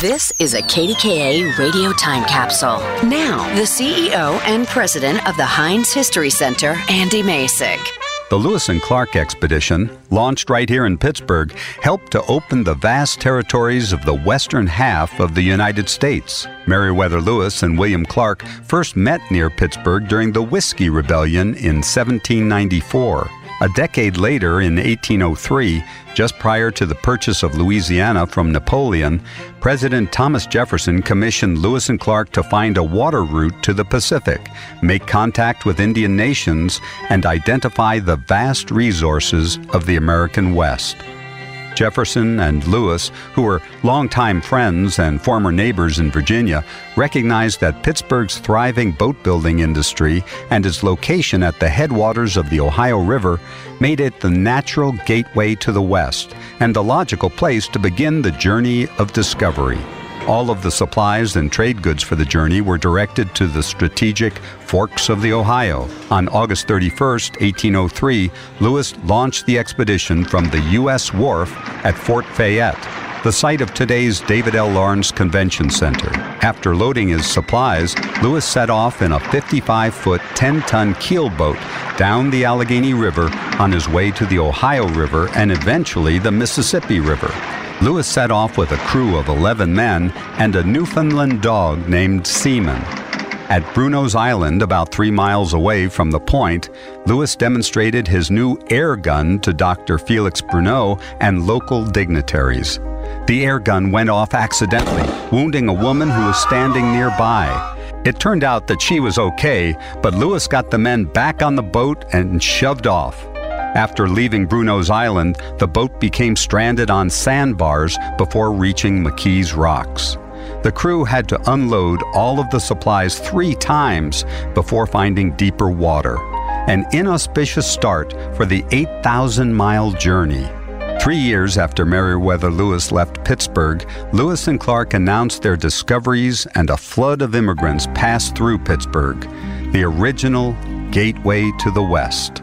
This is a KDKA radio time capsule. Now, the CEO and president of the Heinz History Center, Andy Masich. The Lewis and Clark expedition, launched right here in Pittsburgh, helped to open the vast territories of the western half of the United States. Meriwether Lewis and William Clark first met near Pittsburgh during the Whiskey Rebellion in 1794. A decade later, in 1803, just prior to the purchase of Louisiana from Napoleon, President Thomas Jefferson commissioned Lewis and Clark to find a water route to the Pacific, make contact with Indian nations, and identify the vast resources of the American West. Jefferson and Lewis, who were longtime friends and former neighbors in Virginia, recognized that Pittsburgh's thriving boat building industry and its location at the headwaters of the Ohio River made it the natural gateway to the West and the logical place to begin the journey of discovery. All of the supplies and trade goods for the journey were directed to the strategic Forks of the Ohio. On August 31, 1803, Lewis launched the expedition from the U.S. Wharf at Fort Fayette, the site of today's David L. Lawrence Convention Center. After loading his supplies, Lewis set off in a 55 foot, 10 ton keelboat down the Allegheny River on his way to the Ohio River and eventually the Mississippi River. Lewis set off with a crew of 11 men and a Newfoundland dog named Seaman. At Brunot's Island, about three miles away from the point, Lewis demonstrated his new air gun to Dr. Felix Brunot and local dignitaries. The air gun went off accidentally, wounding a woman who was standing nearby. It turned out that she was okay, but Lewis got the men back on the boat and shoved off. After leaving Brunot's Island, the boat became stranded on sandbars before reaching McKee's Rocks. The crew had to unload all of the supplies three times before finding deeper water. An inauspicious start for the 8,000 mile journey. Three years after Meriwether Lewis left Pittsburgh, Lewis and Clark announced their discoveries, and a flood of immigrants passed through Pittsburgh, the original gateway to the West.